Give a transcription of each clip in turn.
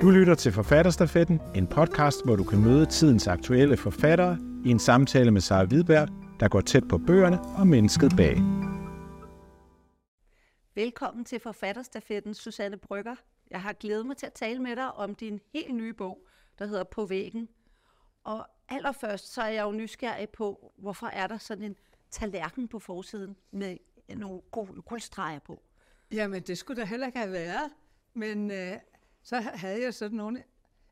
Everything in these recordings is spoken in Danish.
Du lytter til Forfatterstafetten, en podcast, hvor du kan møde tidens aktuelle forfattere i en samtale med Sara Hvidberg, der går tæt på bøgerne og mennesket bag. Velkommen til Forfatterstafetten, Susanne Brygger. Jeg har glædet mig til at tale med dig om din helt nye bog, der hedder På væggen. Og allerførst så er jeg jo nysgerrig på, hvorfor er der sådan en tallerken på forsiden med nogle guldstreger på? Jamen, det skulle der heller ikke have været. Men øh, så havde jeg sådan nogle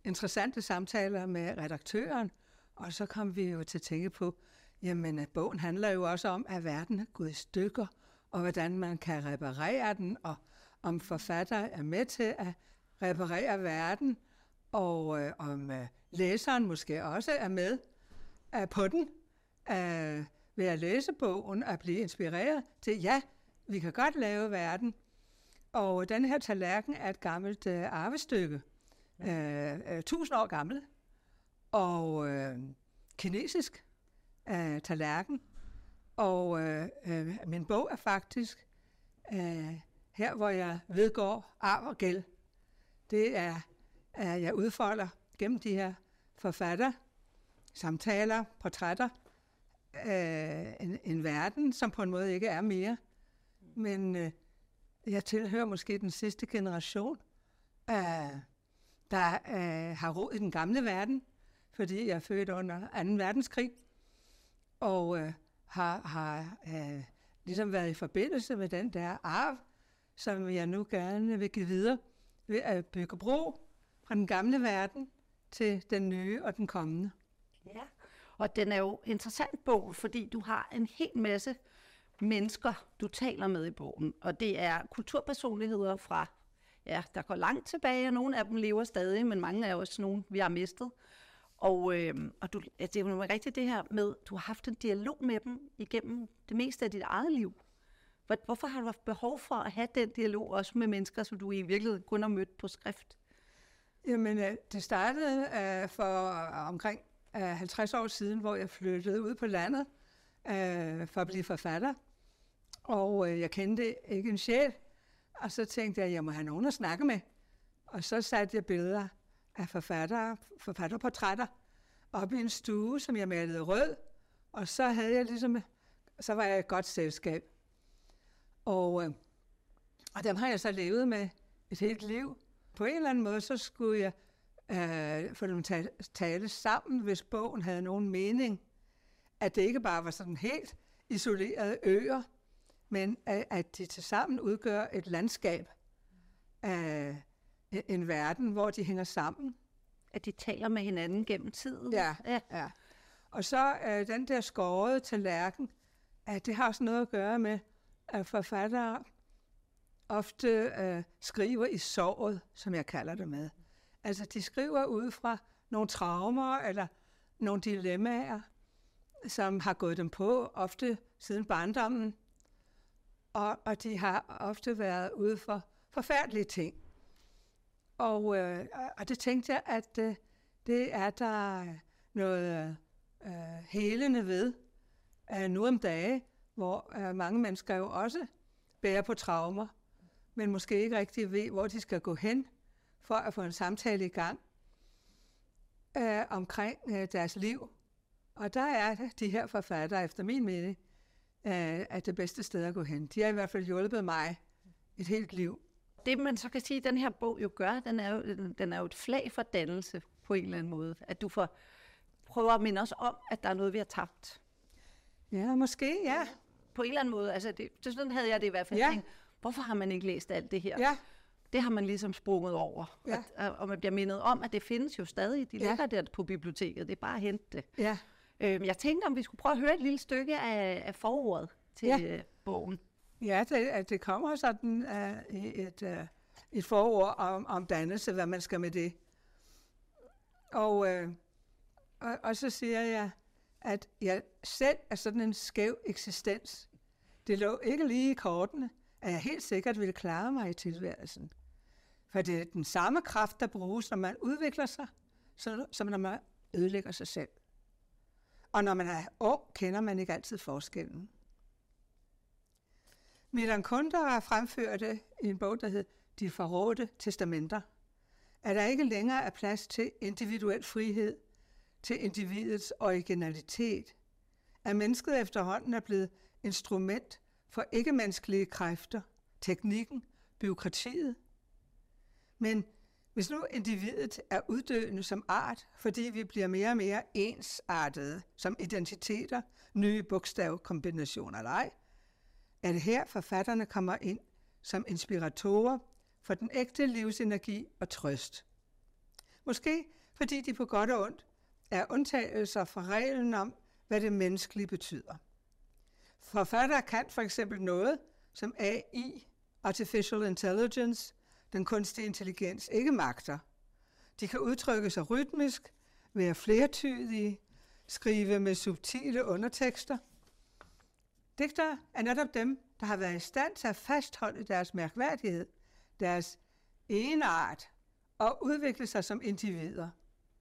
interessante samtaler med redaktøren, og så kom vi jo til at tænke på, jamen at bogen handler jo også om, at verden er gået i stykker, og hvordan man kan reparere den, og om forfatter er med til at reparere verden, og øh, om øh, læseren måske også er med øh, på den, øh, ved at læse bogen og blive inspireret til, ja, vi kan godt lave verden, og den her tallerken er et gammelt øh, arvestykke, ja. øh, øh, tusind år gammel, og øh, kinesisk øh, tallerken. Og øh, øh, min bog er faktisk øh, her, hvor jeg vedgår arv og gæld. Det er, at jeg udfolder gennem de her forfatter, samtaler, portrætter, øh, en, en verden, som på en måde ikke er mere, men øh, jeg tilhører måske den sidste generation, øh, der øh, har råd i den gamle verden, fordi jeg er født under 2. verdenskrig, og øh, har, har øh, ligesom været i forbindelse med den der arv, som jeg nu gerne vil give videre ved at bygge bro fra den gamle verden til den nye og den kommende. Ja, og den er jo interessant bog, fordi du har en hel masse mennesker, du taler med i bogen. Og det er kulturpersonligheder fra, ja, der går langt tilbage, og nogle af dem lever stadig, men mange er også nogle, vi har mistet. Og, øh, og du, det er jo rigtigt det her med, du har haft en dialog med dem igennem det meste af dit eget liv. Hvorfor har du haft behov for at have den dialog også med mennesker, som du i virkeligheden kun har mødt på skrift? Jamen, øh, det startede uh, for øh, omkring uh, 50 år siden, hvor jeg flyttede ud på landet uh, for at blive forfatter. Og øh, jeg kendte ikke en sjæl. Og så tænkte jeg, at jeg må have nogen at snakke med. Og så satte jeg billeder af forfattere, forfatterportrætter op i en stue, som jeg malede rød. Og så havde jeg ligesom, så var jeg et godt selskab. Og, øh, og dem har jeg så levet med et helt liv. På en eller anden måde, så skulle jeg øh, få dem tale, tale sammen, hvis bogen havde nogen mening. At det ikke bare var sådan helt isolerede øer, men at, at de tilsammen udgør et landskab af en verden, hvor de hænger sammen. At de taler med hinanden gennem tiden. Ja, ja. ja. Og så uh, den der skårede tallerken, at det har også noget at gøre med, at forfattere ofte uh, skriver i såret, som jeg kalder det med. Altså, de skriver ud fra nogle traumer eller nogle dilemmaer, som har gået dem på, ofte siden barndommen, og, og de har ofte været ude for forfærdelige ting. Og, øh, og det tænkte jeg, at øh, det er der noget øh, helende ved øh, nu om dage, hvor øh, mange mennesker jo også bærer på traumer, men måske ikke rigtig ved, hvor de skal gå hen for at få en samtale i gang øh, omkring øh, deres liv. Og der er de her forfattere, efter min mening, er det bedste sted at gå hen. De har i hvert fald hjulpet mig et helt liv. Det man så kan sige, at den her bog jo gør, den er jo, den er jo et flag for dannelse på en eller anden måde. At du får, prøver at minde os om, at der er noget, vi har tabt. Ja, måske, ja. På en eller anden måde. Altså det, det sådan havde jeg det i hvert fald. Ja. Tænkt, hvorfor har man ikke læst alt det her? Ja. Det har man ligesom sprunget over. Ja. Og, og man bliver mindet om, at det findes jo stadig. De ja. ligger der på biblioteket. Det er bare at hente det. Ja. Øh, jeg tænkte, om vi skulle prøve at høre et lille stykke af, af forordet til ja. øh, bogen. Ja, det, det kommer sådan uh, et, uh, et forord om, om dannelse, hvad man skal med det. Og, uh, og, og så siger jeg, at jeg selv er sådan en skæv eksistens. Det lå ikke lige i kortene, at jeg helt sikkert ville klare mig i tilværelsen. For det er den samme kraft, der bruges, når man udvikler sig, som når man ødelægger sig selv. Og når man er ung, kender man ikke altid forskellen. Milan Kundera fremførte i en bog, der hed De forrådte testamenter, at der ikke længere er plads til individuel frihed, til individets originalitet, at mennesket efterhånden er blevet instrument for ikke-menneskelige kræfter, teknikken, byråkratiet. Men hvis nu individet er uddøende som art, fordi vi bliver mere og mere ensartede som identiteter, nye bogstavkombinationer eller ej, er det her forfatterne kommer ind som inspiratorer for den ægte livsenergi og trøst. Måske fordi de på godt og ondt er undtagelser fra reglen om, hvad det menneskelige betyder. Forfatter kan for eksempel noget, som AI, Artificial Intelligence, den kunstige intelligens, ikke magter. De kan udtrykke sig rytmisk, være flertydige, skrive med subtile undertekster. Digter er netop dem, der har været i stand til at fastholde deres mærkværdighed, deres egenart og udvikle sig som individer.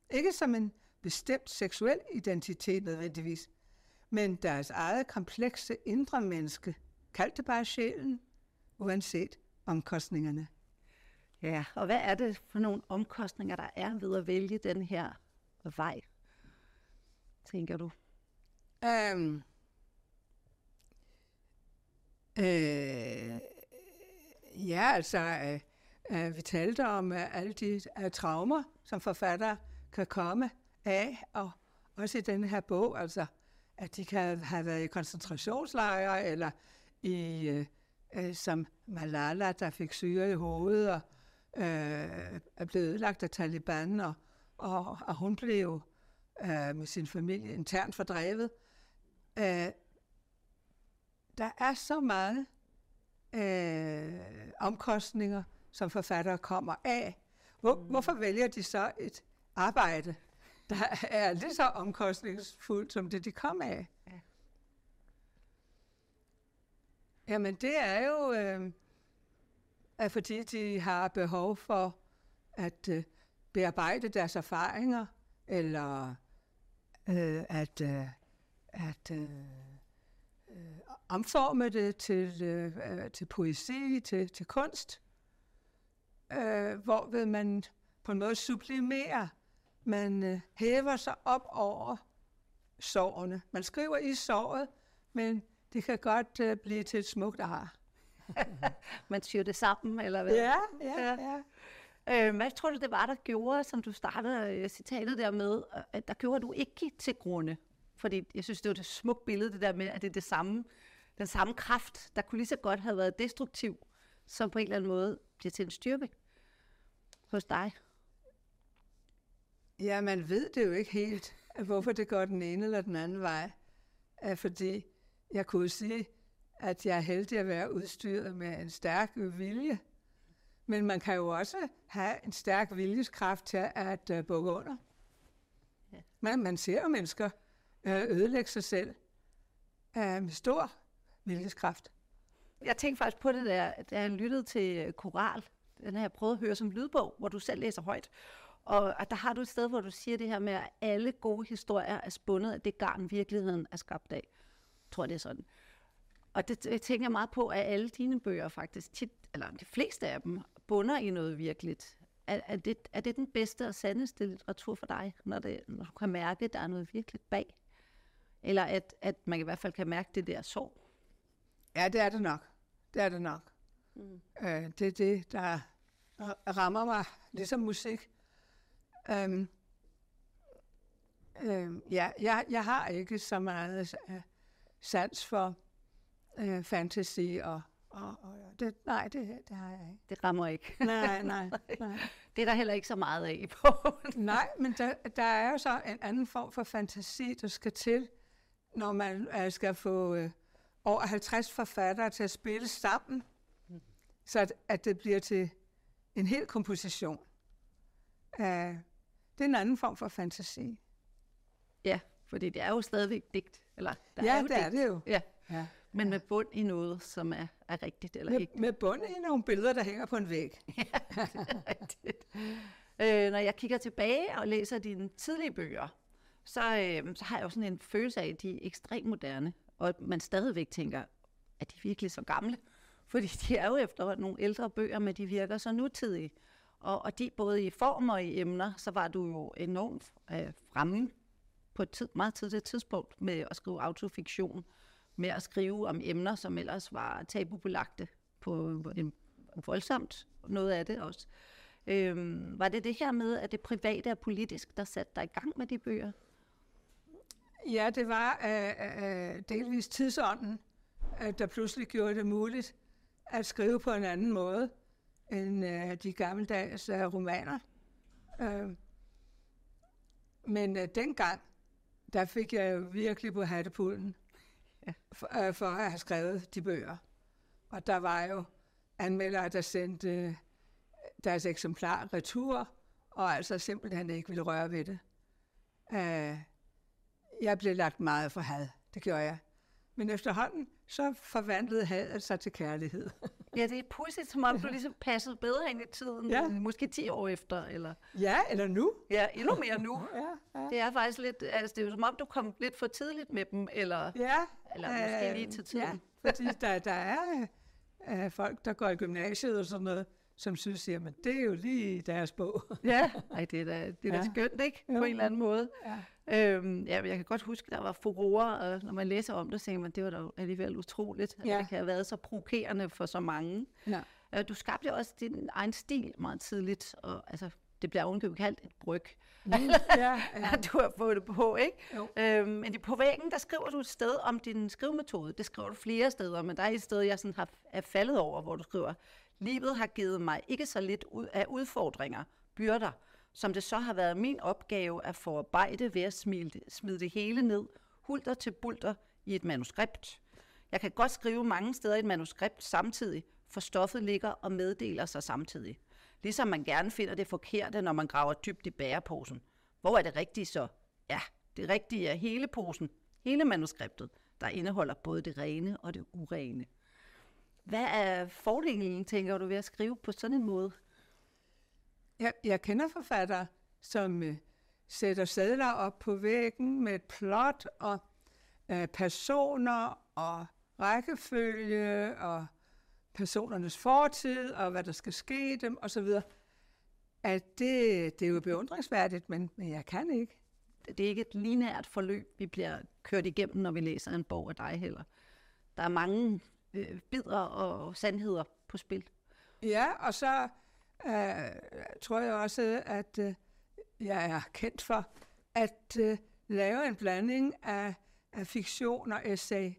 Ikke som en bestemt seksuel identitet nødvendigvis, men deres eget komplekse indre menneske, kaldte bare sjælen, uanset omkostningerne. Ja, og hvad er det for nogle omkostninger, der er ved at vælge den her vej, tænker du? Um, øh, ja, altså, øh, øh, vi talte om øh, alle de øh, traumer, som forfatter kan komme af, og også i den her bog, altså, at de kan have været i koncentrationslejre, eller i, øh, øh, som Malala, der fik syre i hovedet, og øh, er blevet ødelagt af Taliban, og, og, og hun blev øh, med sin familie internt fordrevet. Øh, der er så meget øh, omkostninger, som forfattere kommer af. Hvor, mm. Hvorfor vælger de så et arbejde, der er lige så omkostningsfuldt som det, de kom af? Ja. Jamen, det er jo, øh, at fordi de har behov for at øh, bearbejde deres erfaringer, eller øh, at, øh, at øh, øh, omforme det til, øh, øh, til poesi, til, til kunst, øh, hvor vil man på en måde sublimere, man øh, hæver sig op over sårene. Man skriver i såret, men det kan godt øh, blive til et smukt ar. man syr det sammen, eller hvad? Ja, ja, ja. ja. Øh, hvad tror du, det var, der gjorde, som du startede øh, citatet der med, at der gjorde, du ikke til grunde? Fordi jeg synes, det var et smukt billede, det der med, at det er det samme, den samme kraft, der kunne lige så godt have været destruktiv, som på en eller anden måde bliver til en styrke hos dig. Ja, man ved det jo ikke helt, hvorfor det går den ene eller den anden vej. Fordi jeg kunne sige, at jeg er heldig at være udstyret med en stærk vilje. Men man kan jo også have en stærk viljeskraft til at uh, bukke under. Ja. Man, man ser jo mennesker uh, ødelægge sig selv uh, med stor viljeskraft. Jeg tænkte faktisk på det, da jeg lyttede til Koral. Den har jeg prøvet at høre som lydbog, hvor du selv læser højt. Og, og der har du et sted, hvor du siger det her med, at alle gode historier er spundet af det garn, virkeligheden er skabt af. Jeg tror, det er sådan. Og det tænker jeg meget på, at alle dine bøger faktisk, tit, eller de fleste af dem, bunder i noget virkeligt. Er, er, det, er det den bedste og sandeste litteratur for dig, når, det, når du kan mærke, at der er noget virkeligt bag? Eller at, at man i hvert fald kan mærke det der sorg? Ja, det er det nok. Det er det nok. Mm. Øh, det er det, der rammer mig, ligesom musik. Øhm, øhm, ja, jeg, jeg har ikke så meget uh, sans for uh, fantasy og, og, og det, nej, det, det har jeg ikke. Det rammer ikke. Nej, nej, nej. Det er der heller ikke så meget af på. nej, men der, der er jo så en anden form for fantasi, der skal til, når man uh, skal få uh, over 50 forfattere til at spille sammen, mm. så at, at det bliver til en hel komposition. Uh, det er en anden form for fantasi. Ja, fordi det er jo stadigvæk digt. Eller, der ja, er det digt. er det jo. Ja. ja. Men med bund i noget, som er, er rigtigt eller med, ikke. Med bund i nogle billeder, der hænger på en væg. ja, det er rigtigt. Øh, når jeg kigger tilbage og læser dine tidlige bøger, så, øh, så har jeg jo sådan en følelse af, at de er ekstremt moderne, og at man stadigvæk tænker, at de virkelig så gamle. Fordi de er jo efter nogle ældre bøger, men de virker så nutidige. Og, og de både i form og i emner, så var du jo enormt øh, fremme på et tid, meget tidligt tidspunkt med at skrive autofiktion, med at skrive om emner, som ellers var tabubelagte på en voldsomt noget af det også. Øhm, var det det her med, at det private er politisk, der satte dig i gang med de bøger? Ja, det var øh, øh, delvis tidsånden, at der pludselig gjorde det muligt at skrive på en anden måde end øh, de gammeldags øh, romaner. Øh, men øh, dengang, der fik jeg jo virkelig på hattepulden ja. for, øh, for at have skrevet de bøger. Og der var jo anmeldere, der sendte øh, deres eksemplar retur, og altså simpelthen ikke ville røre ved det. Øh, jeg blev lagt meget for had, det gjorde jeg. Men efterhånden, så forvandlede hadet sig til kærlighed. ja, det er pudsigt, som om du ligesom passede bedre ind i tiden, ja. måske 10 år efter. Eller... Ja, eller nu. Ja, endnu mere nu. ja, ja. Det er faktisk lidt, altså det er jo som om, du kom lidt for tidligt med dem, eller, ja, eller måske øh, lige til tiden. Ja, fordi der, der er øh, folk, der går i gymnasiet og sådan noget, som synes, at det er jo lige deres bog. ja, Ej, det er da, det er ja. da skønt, ikke? Jo. På en eller anden måde. Ja. Øhm, ja, jeg kan godt huske, der var furore, og når man læser om det, så tænker man, det var da alligevel utroligt, at ja. det kan have været så provokerende for så mange. Ja. Øh, du skabte også din egen stil meget tidligt, og altså, det bliver ovenkøbet kaldt et bryg. Mm, ja, ja. du har fået det på, ikke? Jo. Øhm, men på væggen, der skriver du et sted om din skrivemetode. Det skriver du flere steder, men der er et sted, jeg sådan har, er faldet over, hvor du skriver, livet har givet mig ikke så lidt ud af udfordringer, byrder, som det så har været min opgave at forarbejde ved at smide, smide det hele ned, hulter til bulter i et manuskript. Jeg kan godt skrive mange steder i et manuskript samtidig, for stoffet ligger og meddeler sig samtidig. Ligesom man gerne finder det forkerte, når man graver dybt i bæreposen. Hvor er det rigtige så? Ja, det rigtige er hele posen, hele manuskriptet, der indeholder både det rene og det urene. Hvad er fordelen, tænker du, ved at skrive på sådan en måde? Jeg, jeg kender forfattere, som uh, sætter sædler op på væggen med et plot og uh, personer og rækkefølge og personernes fortid og hvad der skal ske dem osv. At det, det er jo beundringsværdigt, men, men jeg kan ikke. Det er ikke et lineært forløb, vi bliver kørt igennem, når vi læser en bog af dig heller. Der er mange øh, bidder og sandheder på spil. Ja, og så øh, tror jeg også, at øh, jeg er kendt for at øh, lave en blanding af, af fiktion og essay.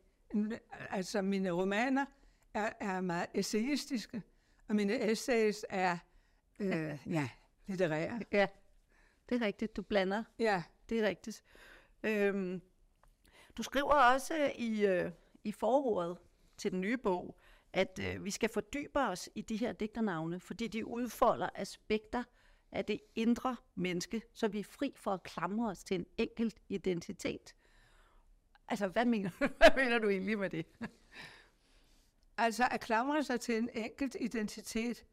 Altså mine romaner er, er meget essayistiske, og mine essays er øh, ja, litterære. Ja, det er rigtigt. Du blander. Ja. Det er rigtigt. Øhm, du skriver også i, øh, i forordet til den nye bog, at øh, vi skal fordybe os i de her digternavne, fordi de udfolder aspekter af det indre menneske, så vi er fri for at klamre os til en enkelt identitet. Altså, hvad mener, hvad mener du egentlig med det? Altså, at klamre sig til en enkelt identitet,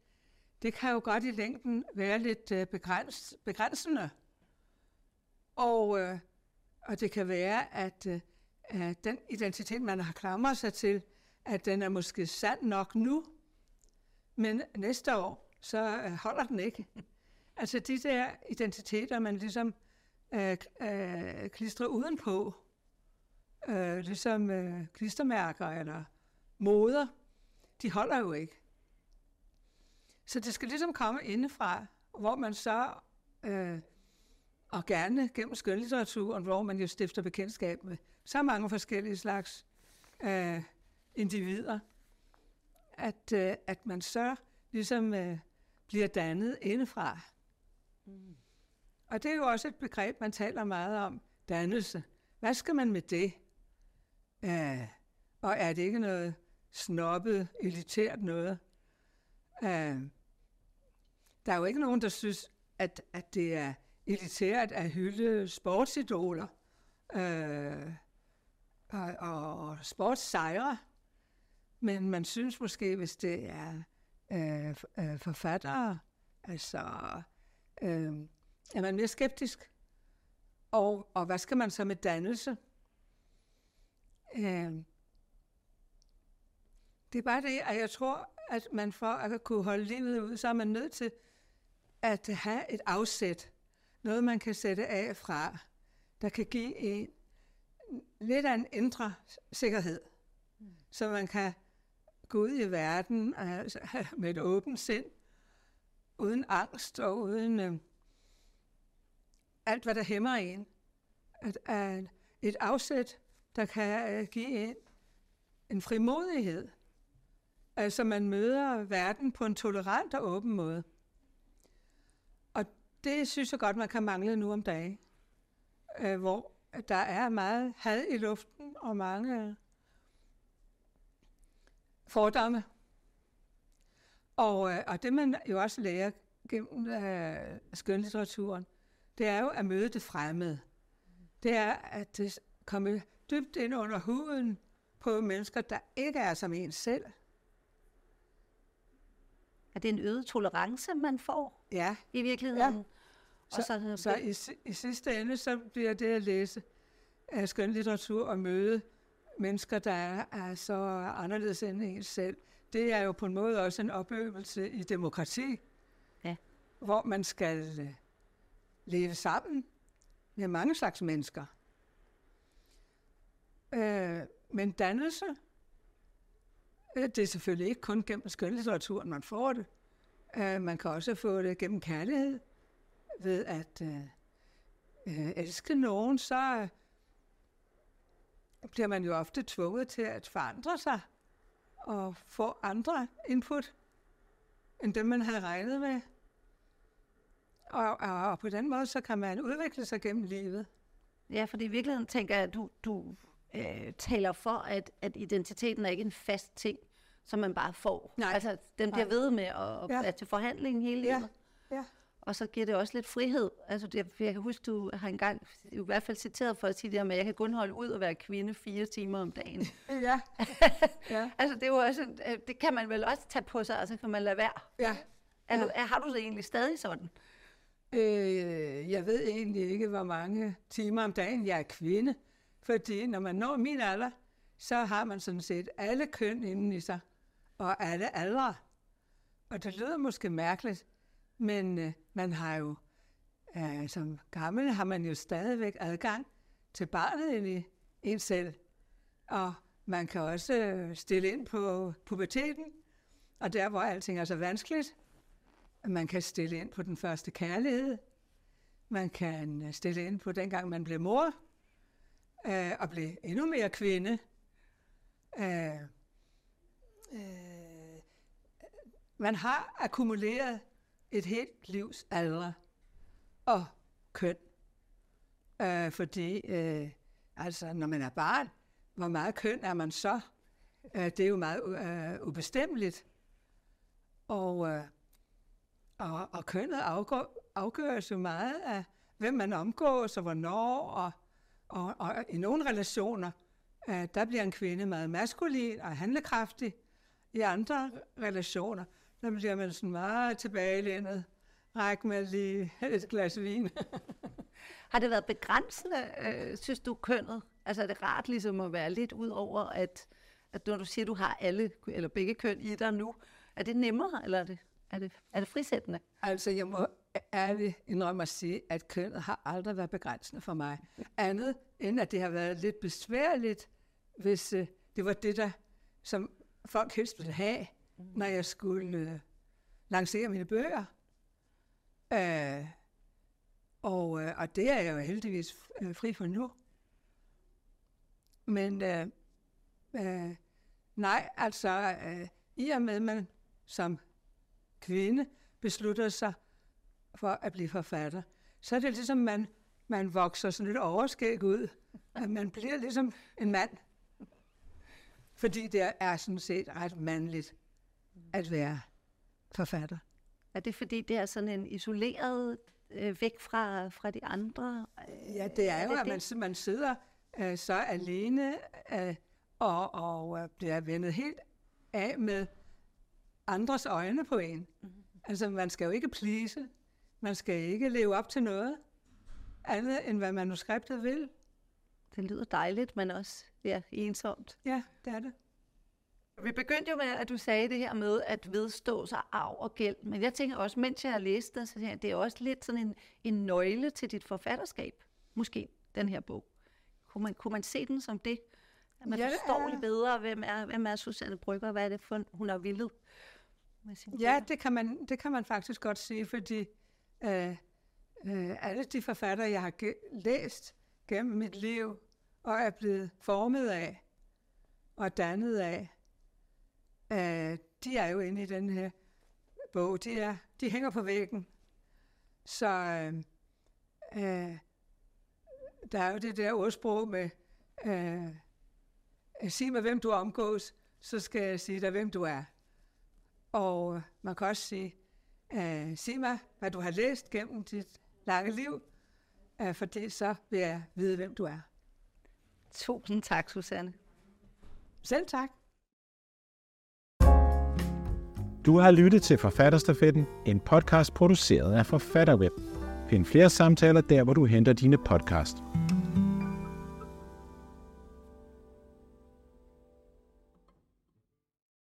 det kan jo godt i længden være lidt øh, begræns, begrænsende. Og, øh, og det kan være, at øh, at den identitet, man har klamret sig til, at den er måske sand nok nu, men næste år, så øh, holder den ikke. Altså de der identiteter, man ligesom øh, øh, klistrer udenpå, øh, ligesom øh, klistermærker eller moder, de holder jo ikke. Så det skal ligesom komme indefra, hvor man så, øh, og gerne gennem skønlitteraturen, hvor man jo stifter bekendtskab med så mange forskellige slags øh, individer, at, øh, at man så ligesom øh, bliver dannet indefra. Mm. Og det er jo også et begreb, man taler meget om, dannelse. Hvad skal man med det? Øh, og er det ikke noget snobbet, elitært noget? Øh, der er jo ikke nogen, der synes, at, at det er elitært at hylde sportsidoler. Øh, og, og sportssejre, men man synes måske, hvis det er øh, øh, forfattere, altså øh, er man mere skeptisk. Og, og hvad skal man så med dannelse? Øh, det er bare det, at jeg tror, at man for at kunne holde livet ud, så er man nødt til at have et afsæt, noget man kan sætte af fra, der kan give en lidt af en indre sikkerhed, mm. så man kan gå ud i verden altså, med et åbent sind, uden angst og uden øh, alt, hvad der hæmmer en. At, at et afsæt, der kan øh, give en en frimodighed. Altså man møder verden på en tolerant og åben måde. Og det synes jeg godt, man kan mangle nu om dagen, øh, hvor der er meget had i luften og mange fordomme. Og, øh, og det man jo også lærer gennem øh, skønlitteraturen, det er jo at møde det fremmede. Det er at det komme dybt ind under huden på mennesker, der ikke er som en selv. Er det en øget tolerance, man får Ja. i virkeligheden? Ja. Og Så, så i, i sidste ende, så bliver det at læse af skønlitteratur og møde mennesker, der er, er så anderledes end en selv, det er jo på en måde også en opøvelse i demokrati, Ja. hvor man skal øh, leve sammen med mange slags mennesker. Øh, men dannelse, øh, det er selvfølgelig ikke kun gennem skønlitteraturen, man får det. Øh, man kan også få det gennem kærlighed, ved at øh, øh, elske nogen, så bliver man jo ofte tvunget til at forandre sig og få andre input, end dem man havde regnet med. Og, og, og på den måde, så kan man udvikle sig gennem livet. Ja, for i virkeligheden tænker jeg, at du, du øh, taler for, at, at identiteten er ikke en fast ting, som man bare får. Nej. Altså, den bliver Nej. ved med at, at Ja. være til forhandling hele Ja. livet. Ja. Og så giver det også lidt frihed. Altså, det, jeg kan huske, du har engang i hvert fald citeret for at sige det her med, at jeg kan kun holde ud og være kvinde fire timer om dagen. Ja. ja. altså, det, er jo også, øh, det kan man vel også tage på sig, altså kan man lade være. ja. Er Ja. har du det egentlig stadig sådan? Øh, jeg ved egentlig ikke, hvor mange timer om dagen jeg er kvinde. Fordi når man når min alder, så har man sådan set alle køn inden i sig. Og alle aldre. Og det lyder måske mærkeligt, men øh, man har jo, øh, som gammel har man jo stadigvæk adgang til barnet ind i en selv. Og man kan også øh, stille ind på puberteten, og der hvor alting er så vanskeligt, man kan stille ind på den første kærlighed. Man kan øh, stille ind på dengang, man blev mor. Øh, og blev endnu mere kvinde. Øh, øh, man har akkumuleret et helt livs alder og køn. Øh, fordi, øh, altså, når man er barn, hvor meget køn er man så? Øh, det er jo meget øh, ubestemmeligt. Og, øh, og, og kønnet afgår, afgøres jo meget af, hvem man omgås og hvornår. Og, og, og i nogle relationer, øh, der bliver en kvinde meget maskulin og handlekraftig. I andre relationer, der bliver man sådan meget tilbagelænet. Ræk mig lige et glas vin. Har det været begrænsende, øh, synes du, kønnet? Altså er det rart ligesom at være lidt ud over, at, at når du siger, at du har alle, eller begge køn i dig nu, er det nemmere, eller er det, er det, er det frisættende? Altså, jeg må ærligt indrømme at sige, at kønnet har aldrig været begrænsende for mig. Andet end, at det har været lidt besværligt, hvis uh, det var det, der, som folk helst ville have, mm. når jeg skulle øh, lancere mine bøger. Uh, og, øh, og det er jeg jo heldigvis øh, fri for nu. Men øh, øh, nej, altså, øh, i og med, man som kvinde beslutter sig for at blive forfatter, så er det ligesom, man, man vokser sådan lidt overskæg ud. At man bliver ligesom en mand. Fordi det er sådan set ret mandligt at være forfatter. Er det fordi, det er sådan en isoleret øh, væk fra, fra de andre? Ja, det er jo, det at man, det? man sidder øh, så alene øh, og, og øh, bliver vendet helt af med andres øjne på en. Mm-hmm. Altså, man skal jo ikke please. Man skal ikke leve op til noget andet, end hvad manuskriptet vil. Det lyder dejligt, men også ja, ensomt. Ja, det er det. Vi begyndte jo med, at du sagde det her med at vedstå sig arv og gæld, men jeg tænker også, mens jeg har læst det, så tænker jeg, det er også lidt sådan en, en nøgle til dit forfatterskab, måske, den her bog. Kunne man, kunne man se den som det? At man Ja, forstår er- lidt bedre, hvem er, hvem er Susanne Brygger, hvad er det for, hun har villet med sin Ja, det kan man, det kan man faktisk godt sige, fordi øh, øh, alle de forfattere, jeg har ge- læst gennem mit liv, og er blevet formet af, og dannet af, øh, de er jo inde i den her bog. De, er, de hænger på væggen. Så øh, øh, der er jo det der ordsprog med, øh, sig mig, hvem du omgås, så skal jeg sige dig, hvem du er. Og man kan også sige, øh, sig mig, hvad du har læst gennem dit lange liv, øh, for det så vil jeg vide, hvem du er. Tusind tak, Susanne. Selv tak. Du har lyttet til Forfatterstafetten, en podcast produceret af Forfatterweb. Find flere samtaler der, hvor du henter dine podcast.